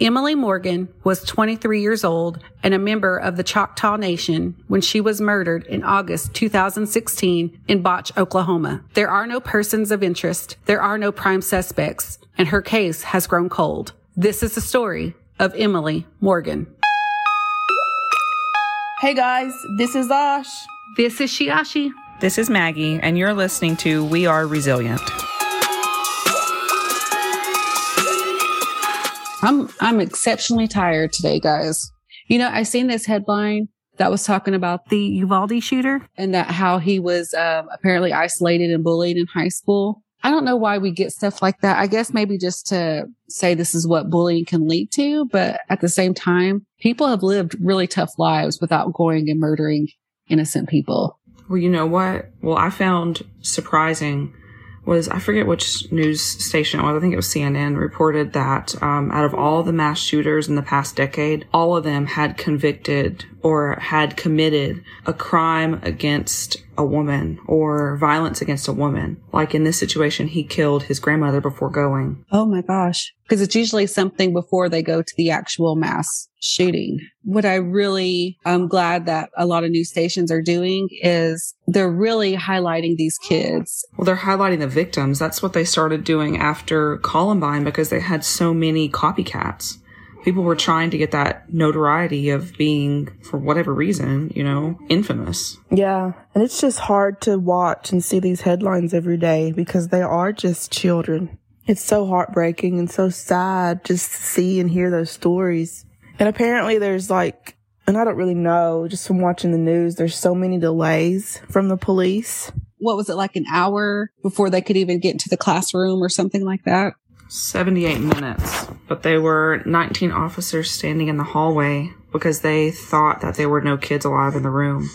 Emily Morgan was 23 years old and a member of the Choctaw Nation when she was murdered in August 2016 in Bache, Oklahoma. There are no persons of interest. There are no prime suspects and her case has grown cold. This is the story of Emily Morgan. Hey guys, this is Ash. This is Shiashi. This is Maggie, and you're listening to We Are Resilient. I'm I'm exceptionally tired today, guys. You know, I seen this headline that was talking about the Uvalde shooter and that how he was um, apparently isolated and bullied in high school. I don't know why we get stuff like that. I guess maybe just to say this is what bullying can lead to, but at the same time, people have lived really tough lives without going and murdering innocent people. Well, you know what? Well, I found surprising was I forget which news station it was. I think it was CNN reported that um, out of all the mass shooters in the past decade, all of them had convicted or had committed a crime against a woman or violence against a woman. Like in this situation, he killed his grandmother before going. Oh my gosh. Because it's usually something before they go to the actual mass shooting. What I really am glad that a lot of news stations are doing is they're really highlighting these kids. Well, they're highlighting the victims. That's what they started doing after Columbine because they had so many copycats people were trying to get that notoriety of being, for whatever reason, you know, infamous. Yeah. And it's just hard to watch and see these headlines every day because they are just children. It's so heartbreaking and so sad just to see and hear those stories. And apparently there's like, and I don't really know, just from watching the news, there's so many delays from the police. What was it like an hour before they could even get into the classroom or something like that? 78 minutes, but they were 19 officers standing in the hallway because they thought that there were no kids alive in the room.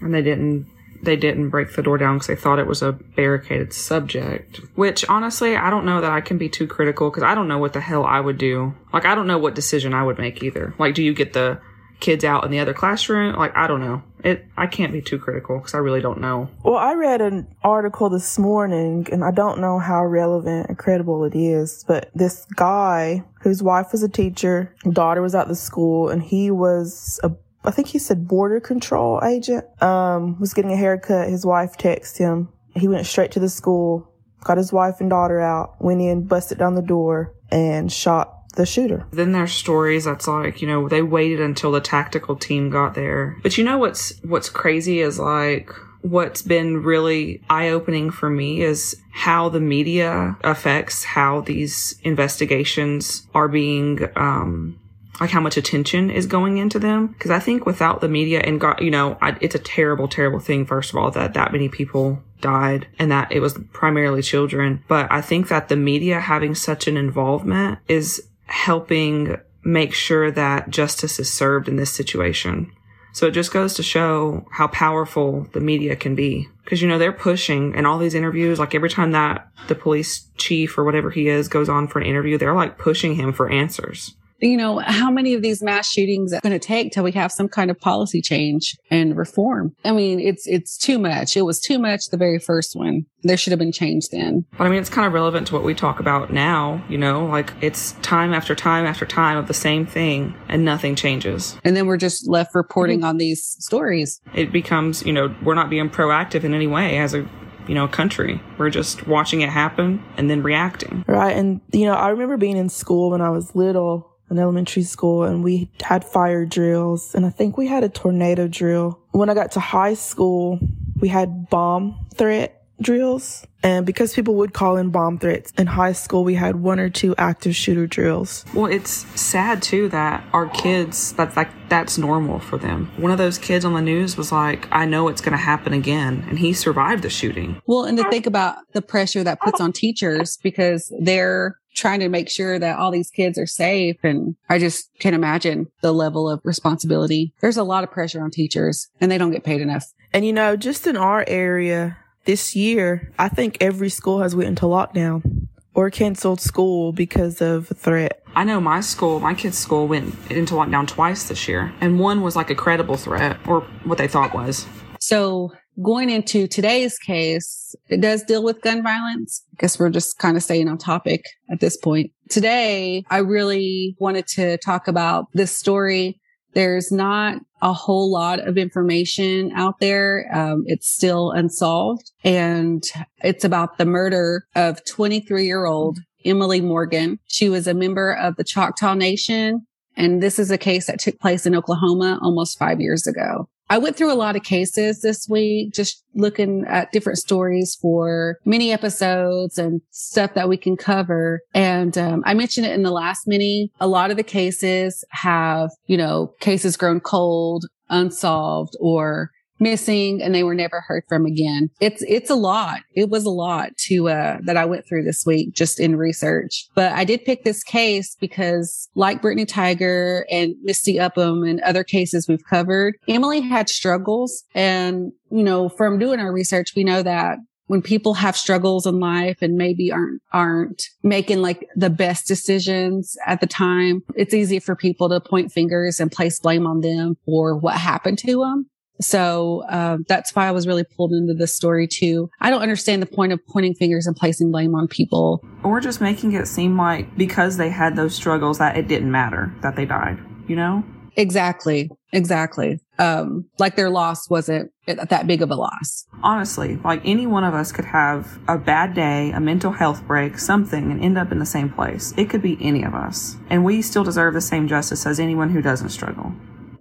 And they didn't they didn't break the door down because they thought it was a barricaded subject. Which honestly, I don't know that I can be too critical because I don't know what the hell I would do. Like I don't know what decision I would make either. Like do you get the kids out in the other classroom. Like, I don't know. It, I can't be too critical because I really don't know. Well, I read an article this morning and I don't know how relevant and credible it is, but this guy whose wife was a teacher, daughter was at the school and he was a I think he said border control agent, um, was getting a haircut. His wife texted him. He went straight to the school, got his wife and daughter out, went in, busted down the door, and shot the shooter. Then there's stories that's like, you know, they waited until the tactical team got there. But you know what's what's crazy is like what's been really eye opening for me is how the media affects how these investigations are being um like how much attention is going into them because i think without the media and god you know I, it's a terrible terrible thing first of all that that many people died and that it was primarily children but i think that the media having such an involvement is helping make sure that justice is served in this situation. So it just goes to show how powerful the media can be. Cause you know, they're pushing and all these interviews, like every time that the police chief or whatever he is goes on for an interview, they're like pushing him for answers you know, how many of these mass shootings are going to take till we have some kind of policy change and reform? I mean, it's, it's too much. It was too much the very first one. There should have been change then. But I mean, it's kind of relevant to what we talk about now, you know, like it's time after time after time of the same thing and nothing changes. And then we're just left reporting mm-hmm. on these stories. It becomes, you know, we're not being proactive in any way as a you know, country. We're just watching it happen and then reacting. Right. And, you know, I remember being in school when I was little elementary school and we had fire drills and I think we had a tornado drill. When I got to high school, we had bomb threat drills. And because people would call in bomb threats in high school, we had one or two active shooter drills. Well, it's sad too that our kids, that's like, that's normal for them. One of those kids on the news was like, I know it's going to happen again. And he survived the shooting. Well, and to think about the pressure that puts on teachers because they're trying to make sure that all these kids are safe. And I just can't imagine the level of responsibility. There's a lot of pressure on teachers and they don't get paid enough. And you know, just in our area, this year, I think every school has went into lockdown or canceled school because of a threat. I know my school, my kids' school went into lockdown twice this year, and one was like a credible threat or what they thought was. So going into today's case, it does deal with gun violence. I guess we're just kind of staying on topic at this point. today I really wanted to talk about this story. There's not a whole lot of information out there. Um, it's still unsolved and it's about the murder of 23 year old Emily Morgan. She was a member of the Choctaw Nation. And this is a case that took place in Oklahoma almost five years ago. I went through a lot of cases this week, just looking at different stories for mini episodes and stuff that we can cover. And um, I mentioned it in the last mini. A lot of the cases have, you know, cases grown cold, unsolved, or missing and they were never heard from again. It's, it's a lot. It was a lot to, uh, that I went through this week just in research. But I did pick this case because like Brittany Tiger and Misty Upham and other cases we've covered, Emily had struggles. And, you know, from doing our research, we know that when people have struggles in life and maybe aren't aren't making like the best decisions at the time it's easy for people to point fingers and place blame on them for what happened to them so uh, that's why I was really pulled into this story too. I don't understand the point of pointing fingers and placing blame on people, or just making it seem like because they had those struggles that it didn't matter that they died. You know? Exactly. Exactly. Um, like their loss wasn't that big of a loss. Honestly, like any one of us could have a bad day, a mental health break, something, and end up in the same place. It could be any of us. And we still deserve the same justice as anyone who doesn't struggle.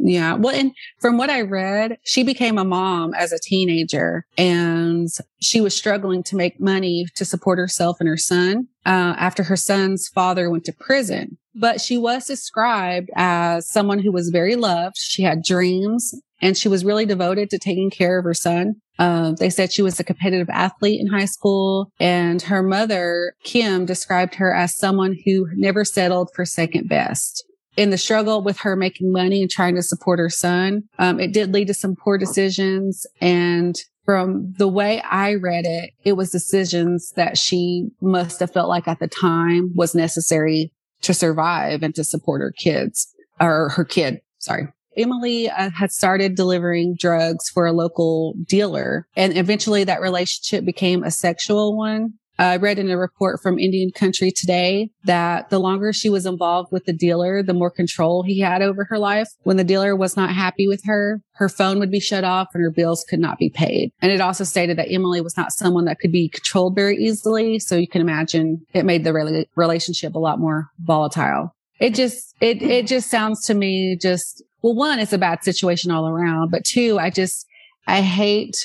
Yeah. Well, and from what I read, she became a mom as a teenager and she was struggling to make money to support herself and her son uh, after her son's father went to prison. But she was described as someone who was very loved. She had dreams and she was really devoted to taking care of her son. Uh, they said she was a competitive athlete in high school and her mother, Kim, described her as someone who never settled for second best in the struggle with her making money and trying to support her son, um, it did lead to some poor decisions. And from the way I read it, it was decisions that she must have felt like at the time was necessary to survive and to support her kids or her kid. Sorry. Emily uh, had started delivering drugs for a local dealer and eventually that relationship became a sexual one. I read in a report from Indian Country today that the longer she was involved with the dealer, the more control he had over her life. When the dealer was not happy with her, her phone would be shut off and her bills could not be paid. And it also stated that Emily was not someone that could be controlled very easily. So you can imagine it made the re- relationship a lot more volatile. It just, it, it just sounds to me just, well, one, it's a bad situation all around, but two, I just, I hate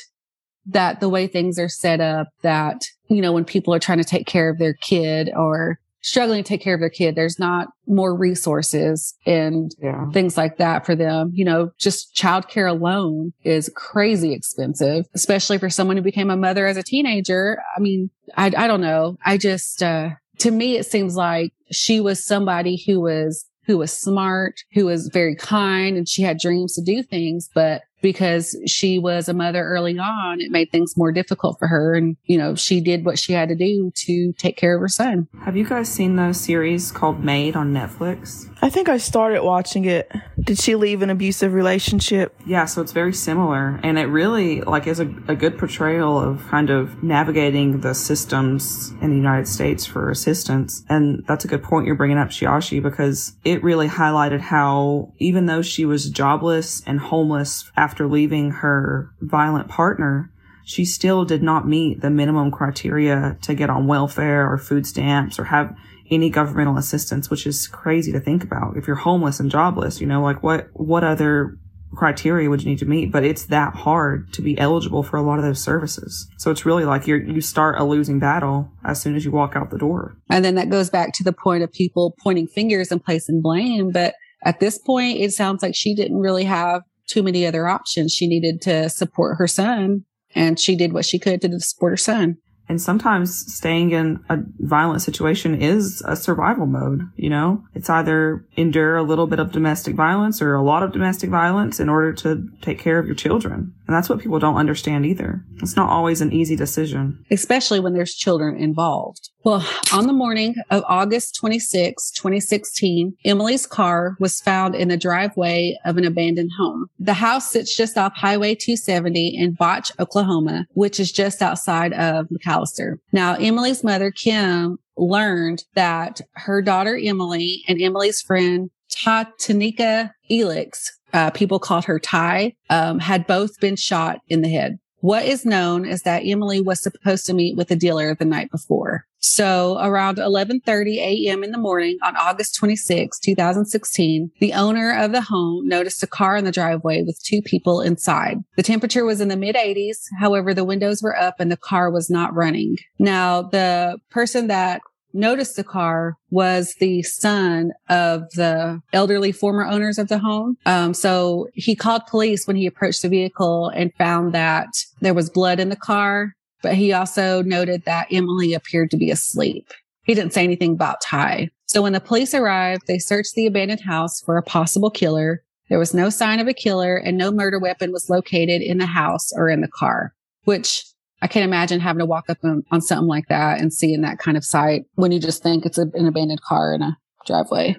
that the way things are set up that, you know, when people are trying to take care of their kid or struggling to take care of their kid, there's not more resources and yeah. things like that for them. You know, just childcare alone is crazy expensive, especially for someone who became a mother as a teenager. I mean, I, I don't know. I just, uh, to me, it seems like she was somebody who was who was smart, who was very kind, and she had dreams to do things, but because she was a mother early on, it made things more difficult for her. And, you know, she did what she had to do to take care of her son. Have you guys seen the series called Maid on Netflix? I think I started watching it. Did she leave an abusive relationship? Yeah, so it's very similar. And it really, like, is a, a good portrayal of kind of navigating the systems in the United States for assistance. And that's a good point you're bringing up, Shiashi, because it really highlighted how even though she was jobless and homeless after after leaving her violent partner, she still did not meet the minimum criteria to get on welfare or food stamps or have any governmental assistance, which is crazy to think about. If you're homeless and jobless, you know, like what, what other criteria would you need to meet? But it's that hard to be eligible for a lot of those services. So it's really like you you start a losing battle as soon as you walk out the door. And then that goes back to the point of people pointing fingers and placing blame. But at this point, it sounds like she didn't really have too many other options. She needed to support her son and she did what she could to support her son. And sometimes staying in a violent situation is a survival mode, you know? It's either endure a little bit of domestic violence or a lot of domestic violence in order to take care of your children. And that's what people don't understand either. It's not always an easy decision. Especially when there's children involved. Well, on the morning of August 26, 2016, Emily's car was found in the driveway of an abandoned home. The house sits just off Highway 270 in Bache, Oklahoma, which is just outside of Now, Emily's mother, Kim, learned that her daughter Emily and Emily's friend Tanika Elix, uh, people called her Ty, um, had both been shot in the head. What is known is that Emily was supposed to meet with a dealer the night before. So around 11:30 a.m. in the morning on August 26, 2016, the owner of the home noticed a car in the driveway with two people inside. The temperature was in the mid 80s. However, the windows were up and the car was not running. Now, the person that noticed the car was the son of the elderly former owners of the home. Um, so he called police when he approached the vehicle and found that there was blood in the car, but he also noted that Emily appeared to be asleep. He didn't say anything about Ty. So when the police arrived, they searched the abandoned house for a possible killer. There was no sign of a killer and no murder weapon was located in the house or in the car, which I can't imagine having to walk up on, on something like that and seeing that kind of sight when you just think it's a, an abandoned car in a driveway.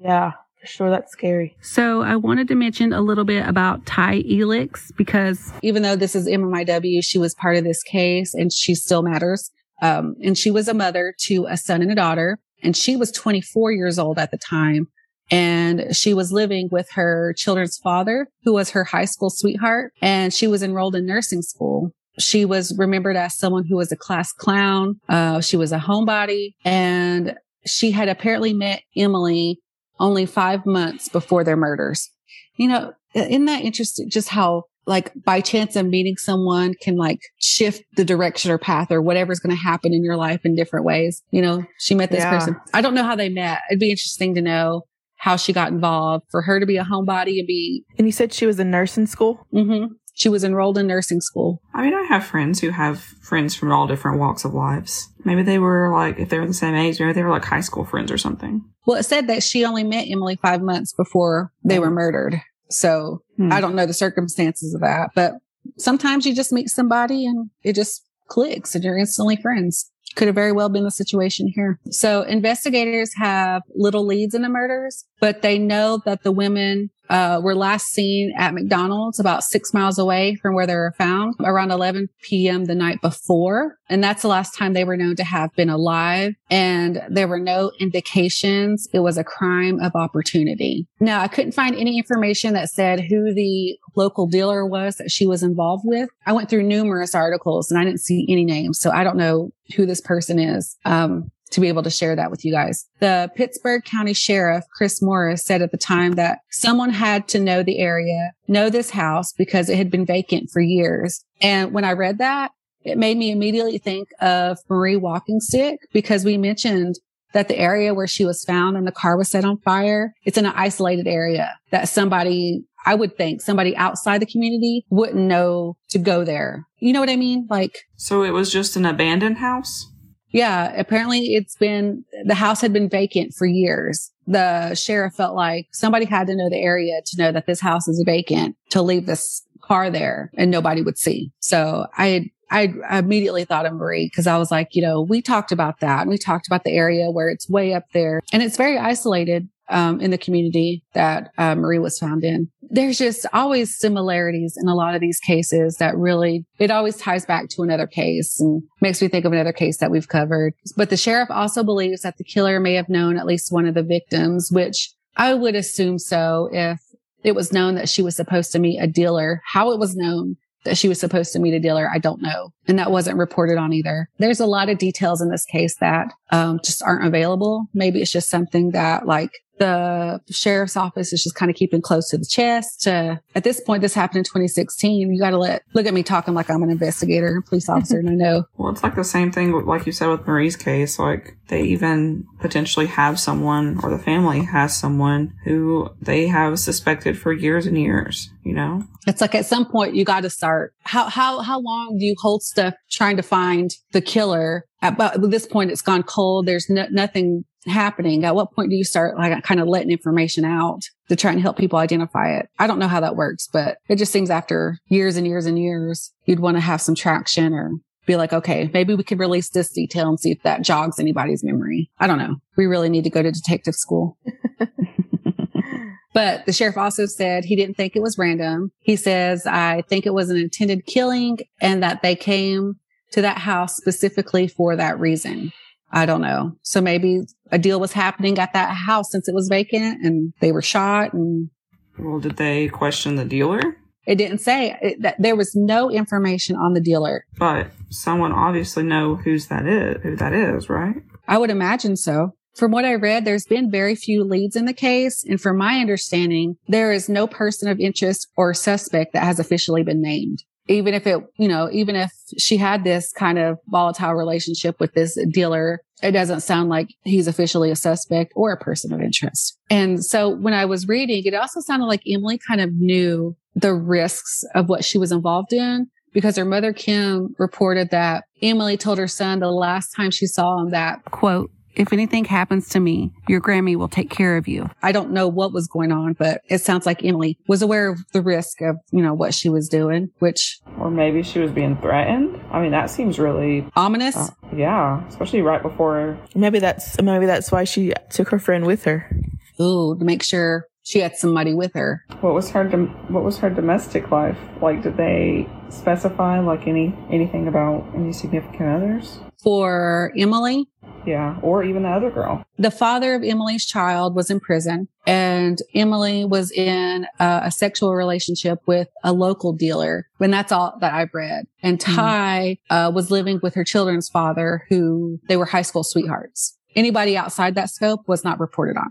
Yeah, for sure. That's scary. So I wanted to mention a little bit about Ty Elix because even though this is MMIW, she was part of this case and she still matters. Um, and she was a mother to a son and a daughter and she was 24 years old at the time. And she was living with her children's father, who was her high school sweetheart. And she was enrolled in nursing school. She was remembered as someone who was a class clown. Uh, she was a homebody and she had apparently met Emily only five months before their murders. You know, isn't that interesting? Just how like by chance of meeting someone can like shift the direction or path or whatever's going to happen in your life in different ways. You know, she met this Yeah. person. I don't know how they met. It'd be interesting to know how she got involved for her to be a homebody and be, And you said she was a nurse in nursing school? hmm she was enrolled in nursing school. I mean, I have friends who have friends from all different walks of lives. Maybe they were like, if they were the same age, maybe they were like high school friends or something. Well, it said that she only met Emily five months before they were murdered. So Hmm. I don't know the circumstances of that, but sometimes you just meet somebody and it just clicks and you're instantly friends. Could have very well been the situation here. So investigators have little leads in the murders, but they know that the women uh, were last seen at McDonald's about six miles away from where they were found around 11 p.m. the night before. And that's the last time they were known to have been alive. And there were no indications it was a crime of opportunity. Now, I couldn't find any information that said who the local dealer was that she was involved with. I went through numerous articles and I didn't see any names. So I don't know who this person is. Um, to be able to share that with you guys. The Pittsburg County Sheriff, Chris Morris, said at the time that someone had to know the area, know this house because it had been vacant for years. And when I read that, it made me immediately think of Marie Walking Stick because we mentioned that the area where she was found and the car was set on fire, it's in an isolated area that somebody, I would think somebody outside the community wouldn't know to go there. You know what I mean? Like, So it was just an abandoned house? Yeah, apparently it's been, the house had been vacant for years. The sheriff felt like somebody had to know the area to know that this house is vacant to leave this car there and nobody would see. So I, I immediately thought of Marie because I was like, you know, we talked about that and we talked about the area where it's way up there and it's very isolated. Um, in the community that uh, Marie was found in. There's just always similarities in a lot of these cases that really, it always ties back to another case and makes me think of another case that we've covered. But the sheriff also believes that the killer may have known at least one of the victims, which I would assume so if it was known that she was supposed to meet a dealer. How it was known that she was supposed to meet a dealer, I don't know. And that wasn't reported on either. There's a lot of details in this case that um, just aren't available. Maybe it's just something that like the sheriff's office is just kind of keeping close to the chest. To, at this point, this happened in 2016. You got to let, look at me talking like I'm an investigator, police officer, and I know. Well, it's like the same thing, like you said with Marie's case. Like they even potentially have someone, or the family has someone who they have suspected for years and years. You know, It's like at some point you got to start. How how how long do you hold stuff trying to find the killer? At, but at this point, it's gone cold. There's no, nothing happening. At what point do you start like kind of letting information out to try and help people identify it? I don't know how that works, but it just seems after years and years and years, you'd want to have some traction or be like, okay, maybe we could release this detail and see if that jogs anybody's memory. I don't know. We really need to go to detective school. But the sheriff also said he didn't think it was random. He says, I think it was an intended killing and that they came to that house specifically for that reason. I don't know. So maybe a deal was happening at that house since it was vacant and they were shot and Well, did they question the dealer? it didn't say it, that there was no information on the dealer. But someone obviously know who's that is, who that is, right? I would imagine so. From what I read, there's been very few leads in the case. And from my understanding, there is no person of interest or suspect that has officially been named. Even if it, you know, even if she had this kind of volatile relationship with this dealer, it doesn't sound like he's officially a suspect or a person of interest. And so when I was reading, it also sounded like Emily kind of knew the risks of what she was involved in because her mother, Kim, reported that Emily told her son the last time she saw him that, quote, if anything happens to me, your Grammy will take care of you. I don't know what was going on, but it sounds like Emily was aware of the risk of, you know, what she was doing, which Or maybe she was being threatened. I mean, that seems really, ominous. uh, yeah, especially right before. Maybe that's maybe that's why she took her friend with her. Ooh, to make sure she had somebody with her. What was her What was her domestic life like? Did they specify like any anything about any significant others? For Emily, Yeah, or even the other girl. the father of Emily's child was in prison and Emily was in uh, a sexual relationship with a local dealer. And that's all that I've read. And Ty uh, was living with her children's father who they were high school sweethearts. Anybody outside that scope was not reported on.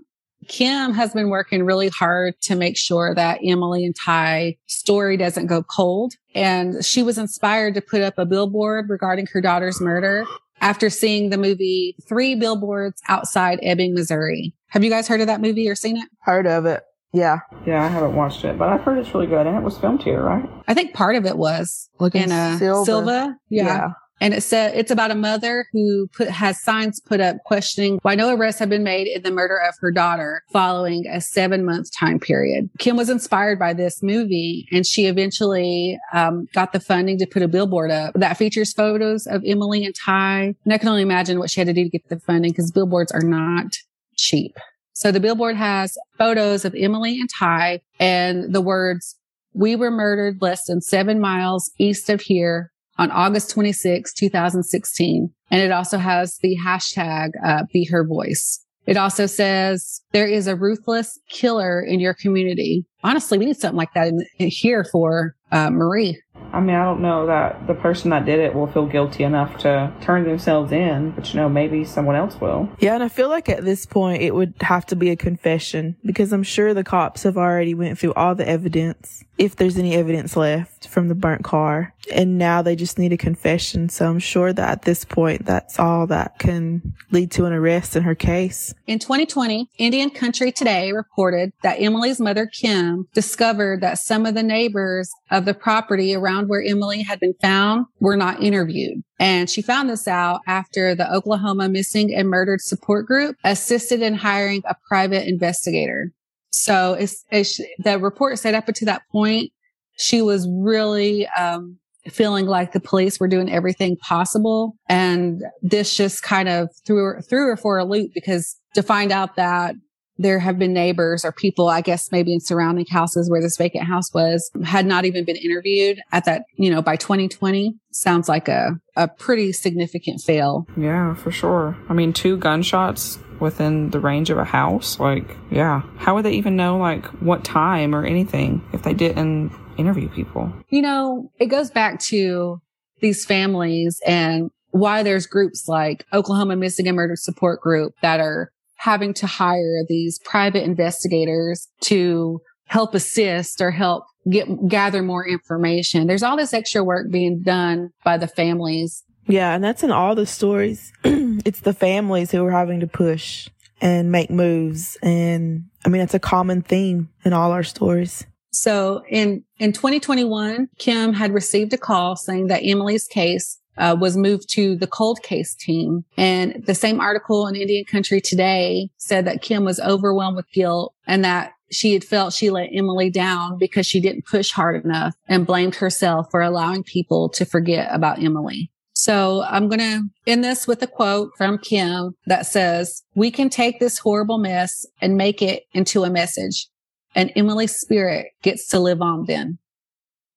Kim has been working really hard to make sure that Emily and Ty story doesn't go cold. And she was inspired to put up a billboard regarding her daughter's murder after seeing the movie Three Billboards Outside Ebbing, Missouri. Have you guys heard of that movie or seen it? Heard of it? Yeah. Yeah, I haven't watched it, but I've heard it's really good, and it was filmed here, right? I think part of it was Like in uh, Sylva. Sylva. Yeah. And it said it's about a mother who put has signs put up questioning why no arrests have been made in the murder of her daughter following a seven month time period. Kim was inspired by this movie and she eventually um, got the funding to put a billboard up that features photos of Emily and Ty. And I can only imagine what she had to do to get the funding because billboards are not cheap. So the billboard has photos of Emily and Ty and the words, we were murdered less than seven miles east of here on August 26, 2016. And it also has the hashtag uh, be her voice. It also says there is a ruthless killer in your community. Honestly, we need something like that in, in here for uh, Marie. I mean, I don't know that the person that did it will feel guilty enough to turn themselves in, but you know, maybe someone else will. Yeah, and I feel like at this point it would have to be a confession because I'm sure the cops have already went through all the evidence, if there's any evidence left from the burnt car, and now they just need a confession. So I'm sure that at this point that's all that can lead to an arrest in her case. In 2020, Indian Country Today reported that Emily's mother, Kim, discovered that some of the neighbors of the property around where Emily had been found were not interviewed. And she found this out after the Oklahoma Missing and Murdered Support Group assisted in hiring a private investigator. So it's, it's the report said up to that point, she was really, um, feeling like the police were doing everything possible. And this just kind of threw her, threw her for a loop because to find out that there have been neighbors or people, I guess maybe in surrounding houses where this vacant house was, had not even been interviewed at that, you know, by 2020 sounds like a, a pretty significant fail. Yeah, for sure. I mean, two gunshots within the range of a house. Like, yeah. How would they even know, like, what time or anything if they didn't interview people? You know, it goes back to these families and why there's groups like Oklahoma Missing and Murdered Support Group that are having to hire these private investigators to help assist or help get gather more information. There's all this extra work being done by the families. Yeah, and that's in all the stories. it's the families who are having to push and make moves. And I mean, it's a common theme in all our stories. So in, in 2021, Kim had received a call saying that Emily's case uh, was moved to the cold case team. And the same article in Indian Country Today said that Kim was overwhelmed with guilt and that she had felt she let Emily down because she didn't push hard enough and blamed herself for allowing people to forget about Emily. So I'm going to end this with a quote from Kim that says, we can take this horrible mess and make it into a message and Emily's spirit gets to live on then.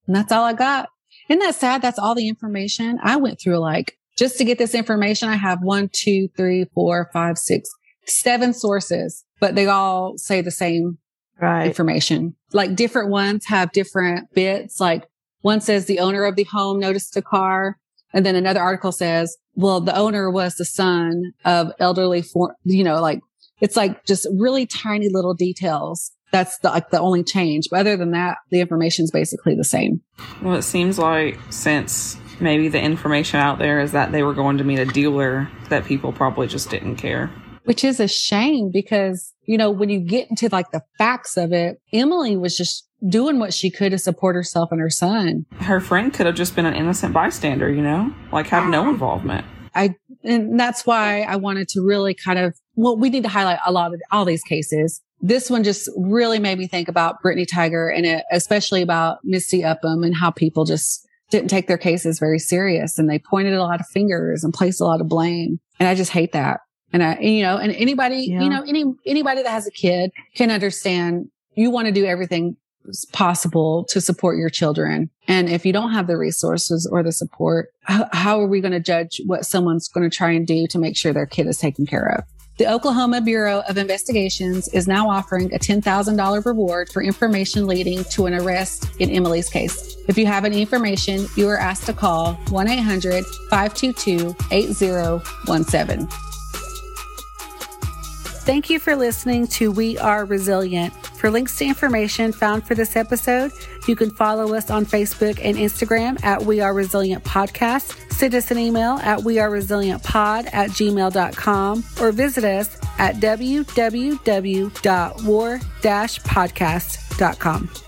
And that's all I got. Isn't that sad? That's all the information. I went through like just to get this information, I have one, two, three, four, five, six, seven sources, but they all say the same Right. information. Like different ones have different bits. Like one says the owner of the home noticed a car. And then another article says, well, the owner was the son of elderly, for, you know, like it's like just really tiny little details. That's the, like the only change. But other than that, the information is basically the same. Well, it seems like since maybe the information out there is that they were going to meet a dealer, that people probably just didn't care. which is a shame because, you know, when you get into like the facts of it, Emily was just doing what she could to support herself and her son. Her friend could have just been an innocent bystander, you know, like have no involvement. I, and that's why I wanted to really kind of, well, we need to highlight a lot of all these cases. This one just really made me think about Brittany Tiger and it, especially about Misty Upham and how people just didn't take their cases very serious and they pointed a lot of fingers and placed a lot of blame. And I just hate that. And I, you know, and anybody, Yeah. you know, any, anybody that has a kid can understand you want to do everything possible to support your children. And if you don't have the resources or the support, how, how are we going to judge what someone's going to try and do to make sure their kid is taken care of? The Oklahoma Bureau of Investigations is now offering a $10,000 reward for information leading to an arrest in Emily's case. If you have any information, you are asked to call 1 800 522 8017. Thank you for listening to We Are Resilient. For links to information found for this episode, you can follow us on Facebook and Instagram at We Are Resilient Podcast. Send us an email at weareresilientpod at gmail.com or visit us at www.war-podcast.com.